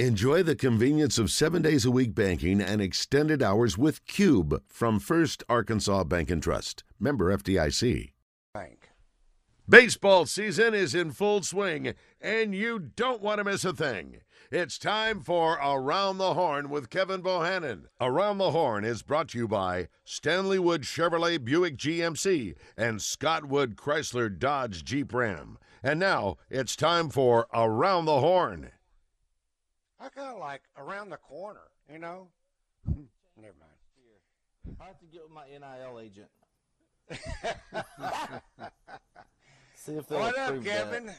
Enjoy the convenience of seven days a week banking and extended hours with Cube from First Arkansas Bank and Trust. Member FDIC. Bank. Baseball season is in full swing, and you don't want to miss a thing. It's time for Around the Horn with Kevin Bohannon. Around the Horn is brought to you by Stanley Wood Chevrolet Buick GMC and Scott Wood Chrysler Dodge Jeep Ram. And now it's time for Around the Horn. I kind of like around the corner, you know? Never mind. I have to get with my NIL agent. See if they'll What up, Kevin? that.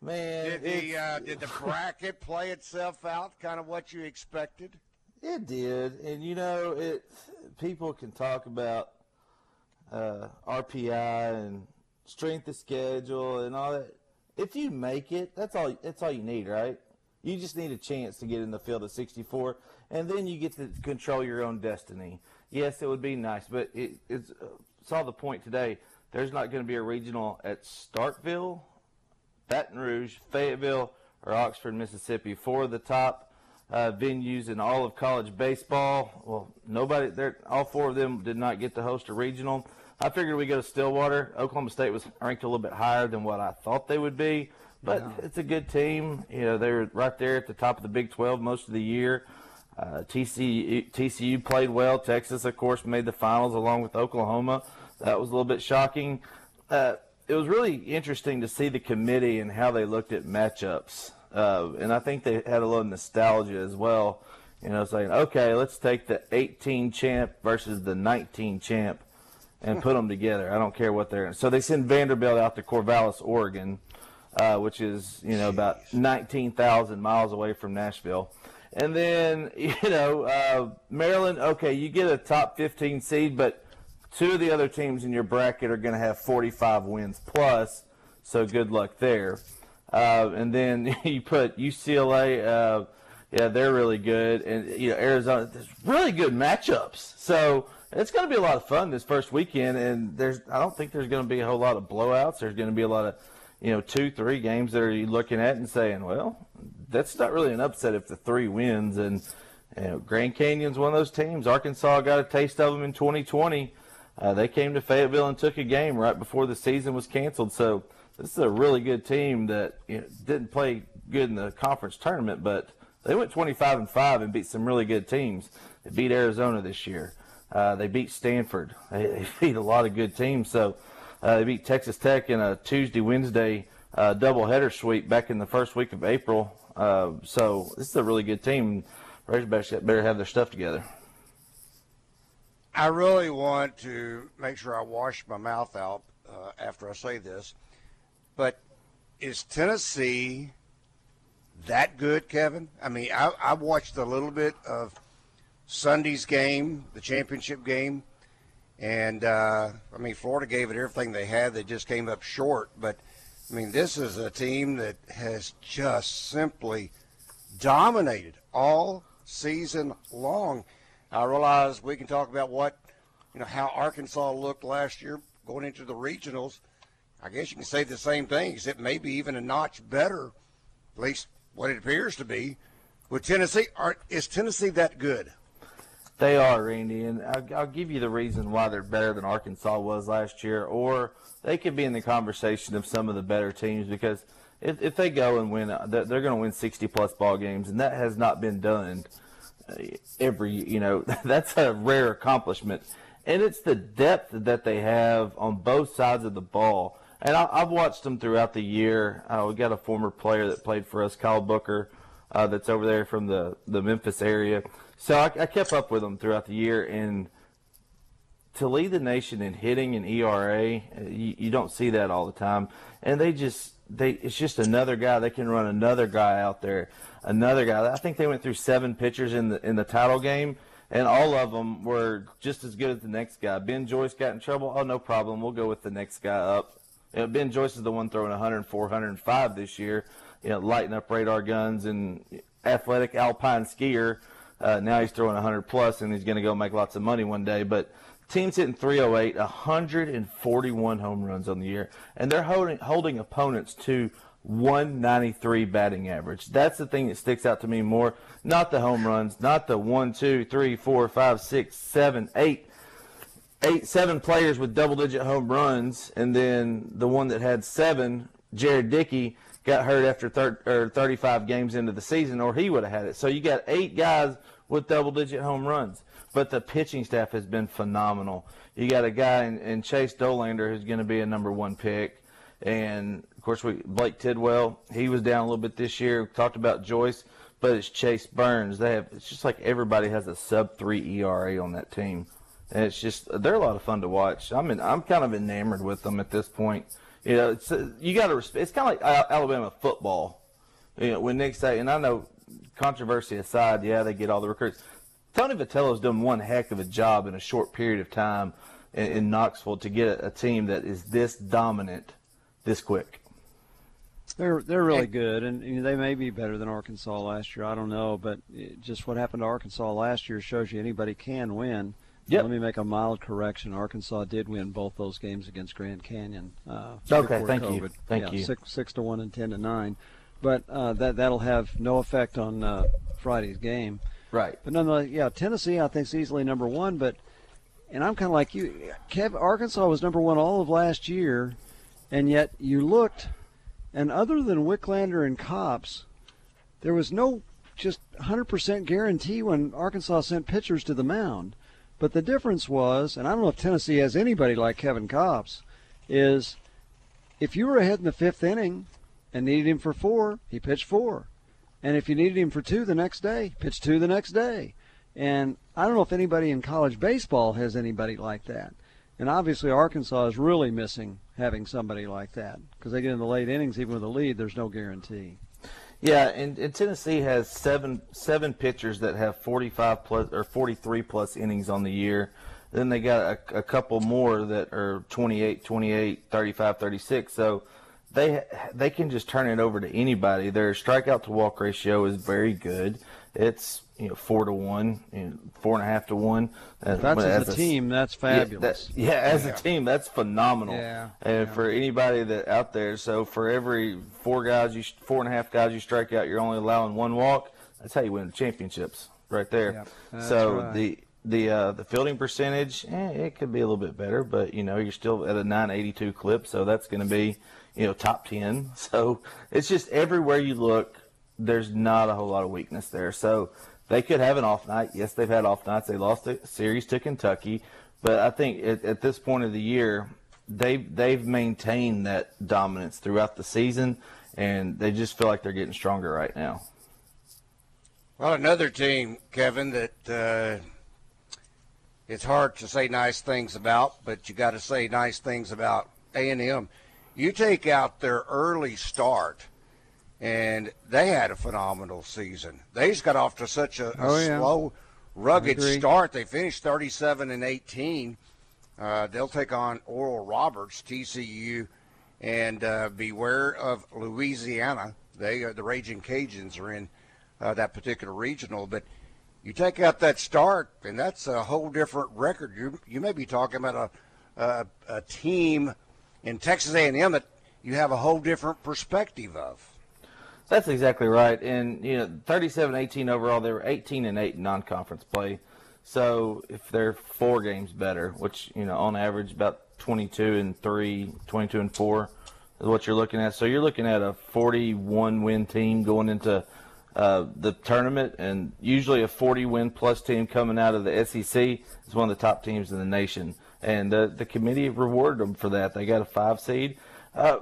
Man, Did the uh, did the bracket play itself out? Kind of what you expected? It did, and you know, it. People can talk about uh, RPI and strength of schedule and all that. If you make it, that's all. That's all you need, right? You just need a chance to get in the field of 64, and then you get to control your own destiny. Yes, it would be nice, but it, it's uh, saw the point today. There's not going to be a regional at Starkville, Baton Rouge, Fayetteville, or Oxford, Mississippi. Four of the top uh, venues in all of college baseball. Well, nobody, they're- all four of them did not get to host a regional. I figured we go to Stillwater. Oklahoma State was ranked a little bit higher than what I thought they would be, but it's a good team. You know, they're right there at the top of the Big 12 most of the year. Uh, TCU, TCU played well. Texas, of course, made the finals along with Oklahoma. That was a little bit shocking. Uh, it was really interesting to see the committee and how they looked at matchups. Uh, and I think they had a little nostalgia as well. You know, saying, okay, let's take the 18 champ versus the 19 champ and put them together. I don't care what they're. So they send Vanderbilt out to Corvallis, Oregon, uh, which is you know about 19,000 miles away from Nashville. And then you know uh, Maryland. Okay, you get a top 15 seed, but two of the other teams in your bracket are going to have 45 wins plus. So good luck there. Uh, and then you put UCLA. Uh, yeah, they're really good, and you know Arizona. There's really good matchups. So it's going to be a lot of fun this first weekend. And there's, I don't think there's going to be a whole lot of blowouts. There's going to be a lot of, you know, two, three games that are you looking at and saying, well, that's not really an upset if the three wins. And you know, Grand Canyon's one of those teams. Arkansas got a taste of them in 2020. Uh, they came to Fayetteville and took a game right before the season was canceled. So this is a really good team that you know, didn't play good in the conference tournament, but they went 25 and five and beat some really good teams. They beat Arizona this year. Uh, they beat Stanford. They, they beat a lot of good teams. So uh, they beat Texas Tech in a Tuesday Wednesday uh, doubleheader sweep back in the first week of April. Uh, so this is a really good team. Razorbacks better have their stuff together. I really want to make sure I wash my mouth out uh, after I say this, but is Tennessee that good, Kevin? I mean, I, I watched a little bit of Sunday's game, the championship game, and uh, I mean, Florida gave it everything they had. They just came up short, but I mean, this is a team that has just simply dominated all season long. I realize we can talk about what, you know, how Arkansas looked last year going into the regionals. I guess you can say the same thing, except maybe even a notch better, at least what it appears to be. With Tennessee, are, is Tennessee that good? They are, Randy, and I'll, I'll give you the reason why they're better than Arkansas was last year, or they could be in the conversation of some of the better teams because if, if they go and win, they're, they're going to win 60 plus ball games, and that has not been done uh, every, you know, that's a rare accomplishment. And it's the depth that they have on both sides of the ball. And I, I've watched them throughout the year. Uh, we got a former player that played for us, Kyle Booker, uh, that's over there from the, the Memphis area. So I, I kept up with them throughout the year. And to lead the nation in hitting and ERA, uh, you, you don't see that all the time. And they just, they it's just another guy. They can run another guy out there, another guy. I think they went through seven pitchers in the in the title game, and all of them were just as good as the next guy. Ben Joyce got in trouble. Oh, no problem. We'll go with the next guy up. You know, ben Joyce is the one throwing 104, 105 this year. You know, lighting up radar guns and athletic alpine skier. Uh, now he's throwing 100 plus, and he's going to go make lots of money one day. But team's hitting 308, 141 home runs on the year, and they're holding holding opponents to 193 batting average. That's the thing that sticks out to me more. Not the home runs, not the one, two, three, four, five, six, seven, eight, eight, seven players with double-digit home runs, and then the one that had seven, Jared Dickey, got hurt after thir- or 35 games into the season, or he would have had it. So you got eight guys with double-digit home runs. But the pitching staff has been phenomenal. You got a guy in, in Chase Dolander who's going to be a number one pick. And of course, we Blake Tidwell, he was down a little bit this year. We talked about Joyce, but it's Chase Burns. They have it's just like everybody has a sub three ERA on that team, and it's just they're a lot of fun to watch. I'm I'm kind of enamored with them at this point. You know, it's you got to respect. It's kind of like Alabama football. You know, when Nick say, and I know controversy aside, yeah, they get all the recruits. Tony Vitello's done one heck of a job in a short period of time in, in Knoxville to get a, a team that is this dominant this quick. They're they're really good, and you know, they may be better than Arkansas last year. I don't know, but it, just what happened to Arkansas last year shows you anybody can win. Yep. Let me make a mild correction. Arkansas did win both those games against Grand Canyon. Uh, okay, thank COVID. you. Thank yeah, you. Six six to one and ten to nine, but uh, that that'll have no effect on uh, Friday's game. Right. But nonetheless, yeah, Tennessee I think is easily number one. But and I'm kind of like you, Kev. Arkansas was number one all of last year, and yet you looked, and other than Wicklander and Kopps, there was no just 100% guarantee when Arkansas sent pitchers to the mound. But the difference was, and I don't know if Tennessee has anybody like Kevin Kopps, is if you were ahead in the fifth inning and needed him for four, he pitched four. And if you needed him for two the next day, pitched two the next day. And I don't know if anybody in college baseball has anybody like that. And obviously, Arkansas is really missing having somebody like that because they get in the late innings, even with a lead, there's no guarantee. Yeah, and, and, Tennessee has seven seven pitchers that have 45 plus or 43 plus innings on the year. Then they got a, a couple more that are 28, 28, 35, 36. So they they can just turn it over to anybody. Their strikeout to walk ratio is very good. It's you know four to one, you know, four and a half to one. Uh, that's as, as a, team. That's fabulous. Yeah, that, yeah as yeah. a team, that's phenomenal. Yeah. And yeah. for anybody that out there, so for every four guys, you four and a half guys you strike out, you're only allowing one walk. That's how you win the championships, right there. Yeah, so right. the the uh, the fielding percentage, eh, it could be a little bit better, but you know you're still at a 982 clip, so that's going to be you know top 10. So it's just everywhere you look, there's not a whole lot of weakness there. So they could have an off night. Yes, they've had off nights. They lost a series to Kentucky, but I think at, at this point of the year, they they've maintained that dominance throughout the season, and they just feel like they're getting stronger right now. Well, another team, Kevin, that uh, it's hard to say nice things about, but you got to say nice things about A and M. You take out their early start and they had a phenomenal season. They just got off to such a, a oh, yeah. slow, rugged start. They finished 37 and 18. Uh, they'll take on Oral Roberts, TCU, and uh, beware of Louisiana. They uh, the Raging Cajuns are in uh, that particular regional, but you take out that start, and that's a whole different record. You you may be talking about a a, a team in Texas A&M that you have a whole different perspective of. That's exactly right. And you know, 37-18 overall, they were 18 and 8 in non-conference play. So if they're four games better, which you know on average about 22 and 3, 22 and 4 is what you're looking at. So you're looking at a 41 win team going into uh, the tournament, and usually a 40 win plus team coming out of the SEC is one of the top teams in the nation. And uh, the committee rewarded them for that. They got a five seed, uh,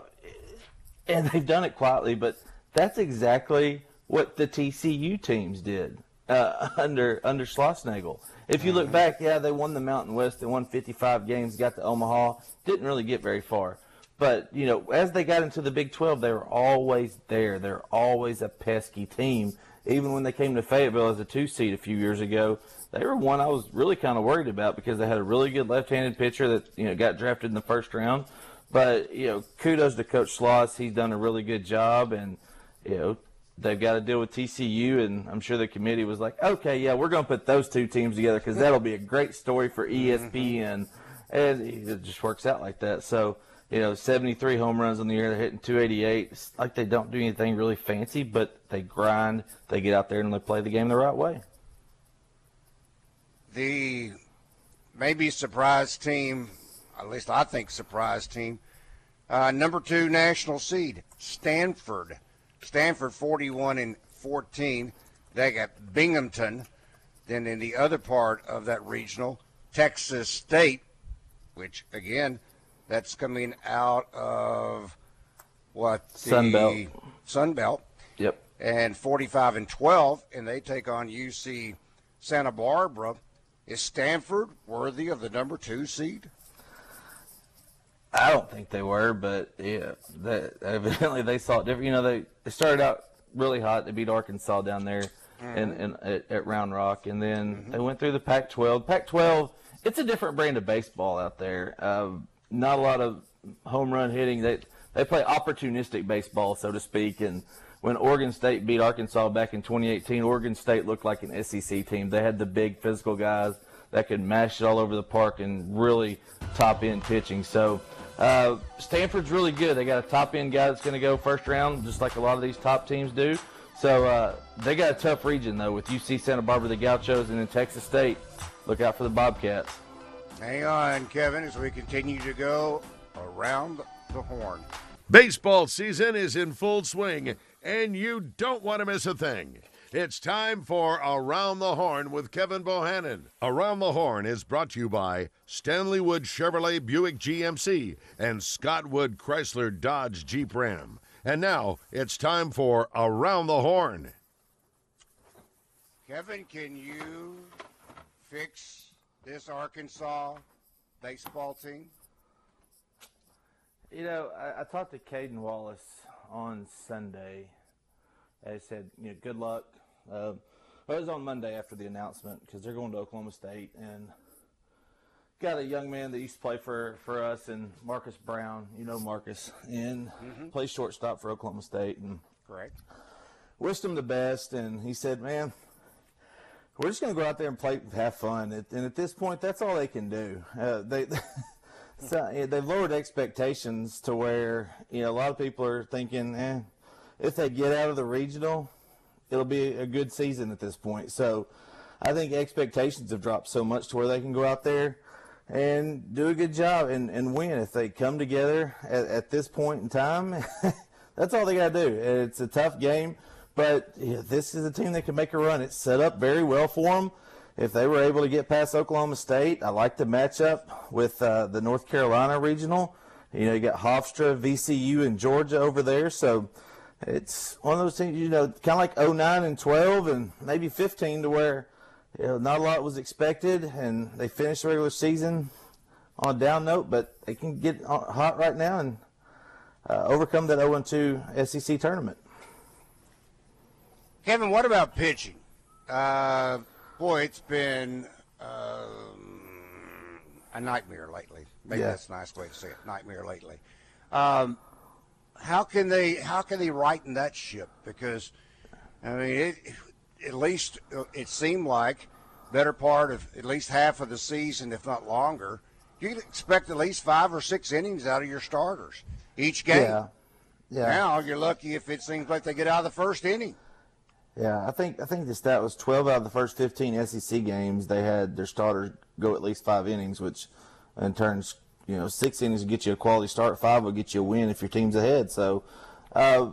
and they've done it quietly, but that's exactly what the TCU teams did uh, under under Schlossnagle. If you look mm-hmm. back, yeah, they won the Mountain West. They won 55 games, got to Omaha, didn't really get very far. But you know, as they got into the Big 12, they were always there. They're always a pesky team. Even when they came to Fayetteville as a two seed a few years ago, they were one I was really kind of worried about because they had a really good left-handed pitcher that you know got drafted in the first round. But you know, kudos to Coach Schloss. He's done a really good job, and you know, they've got to deal with TCU, and I'm sure the committee was like, okay, yeah, we're going to put those two teams together because that'll be a great story for ESPN, and it just works out like that. So you know, 73 home runs on the year. They're hitting 288. It's like they don't do anything really fancy, but they grind. They get out there and they play the game the right way. The maybe surprise team, at least I think surprise team, uh, number two national seed, Stanford. Stanford 41 and 14. They got Binghamton. Then in the other part of that regional, Texas State, which again, that's coming out of what the Sun Belt. Sun Belt, Yep. and 45 and 12, and they take on UC Santa Barbara. Is Stanford worthy of the number two seed? I don't think they were, but yeah, that, evidently they saw it different. You know, they, they started out really hot. They beat Arkansas down there in, in, at, at Round Rock, and then they went through the Pac-12. Pac-12, it's a different brand of baseball out there. Um, not a lot of home run hitting. They they play opportunistic baseball, so to speak. And when Oregon State beat Arkansas back in 2018, Oregon State looked like an SEC team. They had the big physical guys that could mash it all over the park and really top end pitching. So uh, Stanford's really good. They got a top end guy that's going to go first round, just like a lot of these top teams do. So uh, they got a tough region though with UC Santa Barbara, the Gauchos, and then Texas State. Look out for the Bobcats. Hang on, Kevin, as we continue to go around the horn. Baseball season is in full swing, and you don't want to miss a thing. It's time for Around the Horn with Kevin Bohannon. Around the Horn is brought to you by Stanley Wood Chevrolet Buick GMC and Scott Wood Chrysler Dodge Jeep Ram. And now it's time for Around the Horn. Kevin, can you fix this Arkansas baseball team? You know, I, I talked to Cayden Wallace on Sunday. I said, you know, good luck. Uh, well, it was on Monday after the announcement because they're going to Oklahoma State and got a young man that used to play for, for us and Marcus Brown. You know Marcus and plays shortstop for Oklahoma State and Correct. wished him the best. And he said, man, we're just going to go out there and play, have fun. And at this point, that's all they can do. Uh, they, so, they've lowered expectations to where you know a lot of people are thinking, eh, if they get out of the regional, it'll be a good season at this point. So, I think expectations have dropped so much to where they can go out there and do a good job and, and win if they come together at, at this point in time. that's all they got to do. It's a tough game, but this is a team that can make a run. It's set up very well for them. If they were able to get past Oklahoma State, I like the matchup with uh, the North Carolina regional. You know, you got Hofstra, VCU, and Georgia over there. So it's one of those things, you know, kind of like 09 and 12 and maybe 15 to where, you know, not a lot was expected and they finished the regular season on a down note, but they can get hot right now and uh, overcome that 0 2 SEC tournament. Kevin, what about pitching? Uh, boy, it's been um, a nightmare lately. Maybe Yeah. that's a nice way to say it. Nightmare lately. Um, how can they? How can they righten that ship? Because I mean, it, at least uh, it seemed like better part of at least half of the season, if not longer. You would expect at least five or six innings out of your starters each game. Yeah. Yeah. Now you're lucky if it seems like they get out of the first inning. Yeah, I think I think the stat was 12 out of the first 15 SEC games they had their starters go at least five innings, which in turns you know six innings will get you a quality start, five will get you a win if your team's ahead. So uh,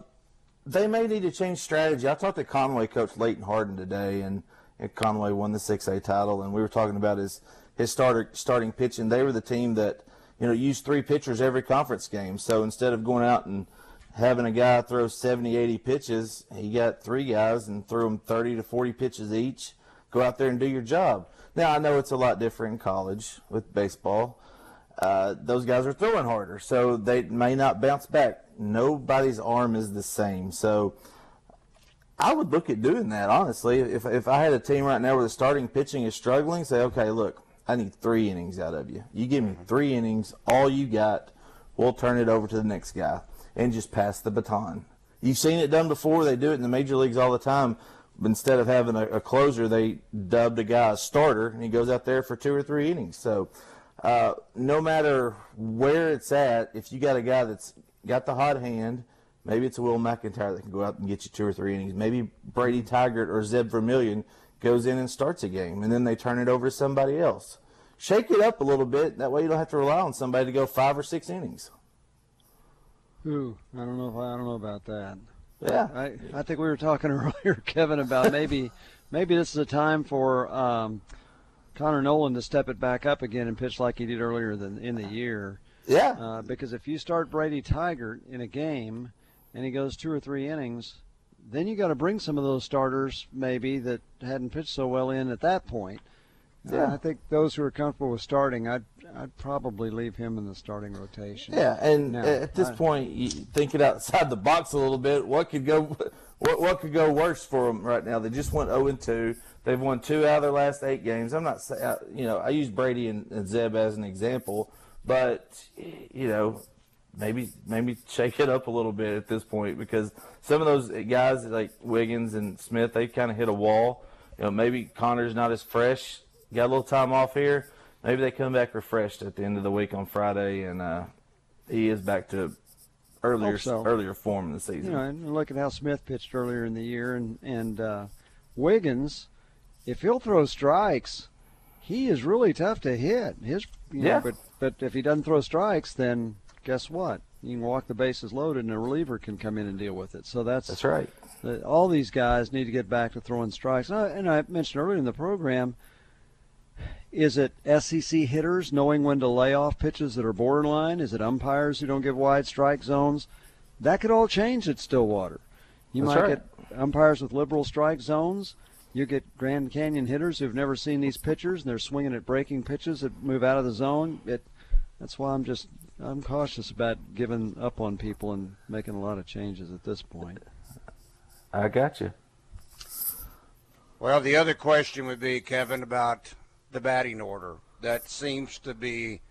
they may need to change strategy. I talked to Conway coach Leighton Harden today, and, and Conway won the 6A title, and we were talking about his his starter starting pitching. They were the team that you know used three pitchers every conference game. So instead of going out and having a guy throw 70, 80 pitches, he got three guys and threw them 30 to 40 pitches each. Go out there and do your job. Now, I know it's a lot different in college with baseball. Uh, those guys are throwing harder, so they may not bounce back. Nobody's arm is the same. So I would look at doing that, honestly. If, if I had a team right now where the starting pitching is struggling, say, okay, look, I need three innings out of you. You give me three innings, all you got, we'll turn it over to the next guy and just pass the baton. You've seen it done before. They do it in the major leagues all the time. Instead of having a, a closer, they dubbed a guy a starter, and he goes out there for two or three innings. So uh, no matter where it's at, if you got a guy that's got the hot hand, maybe it's a Will McIntyre that can go out and get you two or three innings. Maybe Brady Tygart or Zeb Vermillion goes in and starts a game, and then they turn it over to somebody else. Shake it up a little bit. That way you don't have to rely on somebody to go five or six innings. Ooh, I don't know if I, don't know about that. Yeah. I, I think we were talking earlier, Kevin, about maybe maybe this is a time for um, Connor Noland to step it back up again and pitch like he did earlier than in the year. Yeah. Uh, because if you start Brady Tygart in a game and he goes two or three innings, then you got to bring some of those starters maybe that hadn't pitched so well in at that point. Uh, Yeah. I think those who are comfortable with starting, I'd I'd probably leave him in the starting rotation. Yeah, and at this I- point, you thinking outside the box a little bit, what could go, what what could go worse for them right now? They just went 0 and 2. They've won two out of their last eight games. I'm not saying, uh, you know, I use Brady and, and Zeb as an example, but you know, maybe maybe shake it up a little bit at this point because some of those guys like Wiggins and Smith, they kind of hit a wall. You know, maybe Connor's not as fresh. Got a little time off here. Maybe they come back refreshed at the end of the week on Friday, and uh, he is back to earlier so. earlier form in the season. You know, and look at how Smith pitched earlier in the year, and and uh, Wiggins, if he'll throw strikes, he is really tough to hit. His, you know, Yeah. but but if he doesn't throw strikes, then guess what? You can walk the bases loaded, and a reliever can come in and deal with it. So that's That's right. all these guys need to get back to throwing strikes. And I, and I mentioned earlier in the program, is it SEC hitters knowing when to lay off pitches that are borderline? Is it umpires who don't give wide strike zones? That could all change at Stillwater. You That's might right. get umpires with liberal strike zones. You get Grand Canyon hitters who've never seen these pitchers, and they're swinging at breaking pitches that move out of the zone. It, that's why I'm just I'm cautious about giving up on people and making a lot of changes at this point. I got you. Well, the other question would be, Kevin, about the batting order. That seems to be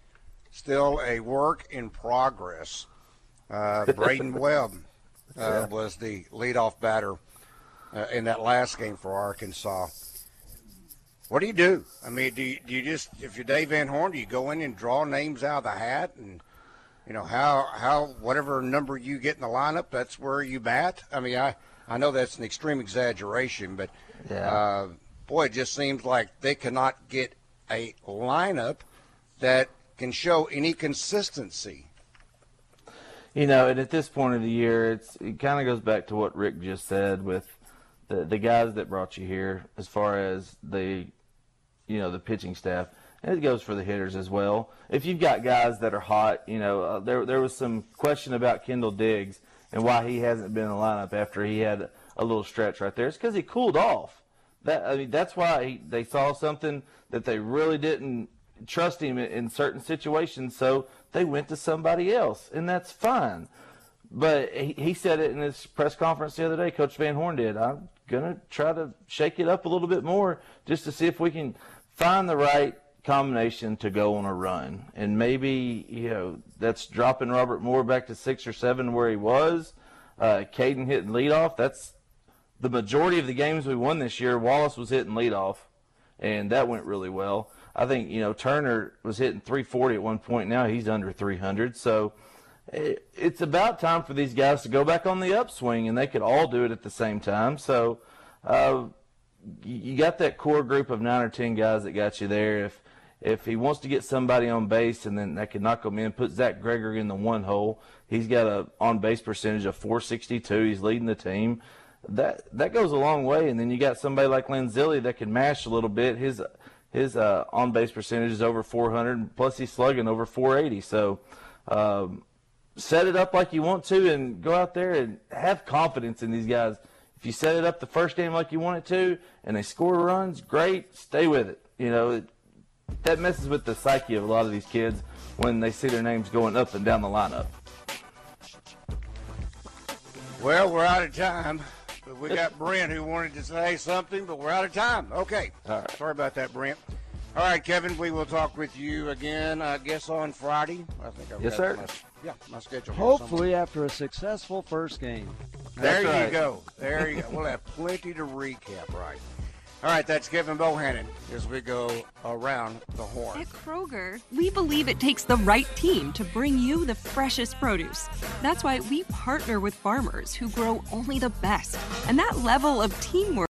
still a work in progress. Uh, Braydon Webb uh, Yeah. was the leadoff batter uh, in that last game for Arkansas. What do you do? I mean, do you, do you just, if you're Dave Van Horn, do you go in and draw names out of the hat and, you know, how, how, whatever number you get in the lineup, that's where you bat? I mean, I, I know that's an extreme exaggeration, but Yeah. Boy, it just seems like they cannot get a lineup that can show any consistency. You know, and at this point of the year, it's it kind of goes back to what Rick just said with the the guys that brought you here, as far as the, you know, the pitching staff. And it goes for the hitters as well. If you've got guys that are hot, you know, uh, there there was some question about Kendall Diggs and why he hasn't been in the lineup after he had a little stretch right there. It's because he cooled off. That I mean, that's why he, they saw something that they really didn't trust him in, in certain situations, so they went to somebody else, and that's fine. But he, he said it in his press conference the other day. Coach Van Horn did. I'm gonna try to shake it up a little bit more just to see if we can find the right combination to go on a run. And maybe you know that's dropping Robert Moore back to six or seven where he was. Uh, Cayden hitting leadoff. That's the majority of the games we won this year. Wallace was hitting leadoff, and that went really well. I think you know Turner was hitting 340 at one point. Now he's under 300. So it, it's about time for these guys to go back on the upswing, and they could all do it at the same time. So uh, you got that core group of nine or ten guys that got you there. If if he wants to get somebody on base and then that could knock him in, put Zach Gregory in the one hole. He's got a on base percentage of 462. He's leading the team. That that goes a long way. And then you got somebody like Lanzilli that can mash a little bit. His his uh, on base percentage is over 400. Plus he's slugging over 480. So. Um, set it up like you want to and go out there and have confidence in these guys. If you set it up the first game like you want it to and they score runs, great, stay with it. You know, it, that messes with the psyche of a lot of these kids when they see their names going up and down the lineup. Well, we're out of time. But we got Brent who wanted to say something, but we're out of time. Okay. All right. Sorry about that, Brent. All right, Kevin, we will talk with you again, I guess, on Friday. I think I've Yes, got sir. My, yeah, my schedule. Hopefully, after a successful first game. somewhere. There That's you right. go. There you go. We'll have plenty to recap, right? All right, that's Kevin Bohannon as we go around the horn. At Kroger, we believe it takes the right team to bring you the freshest produce. That's why we partner with farmers who grow only the best. And that level of teamwork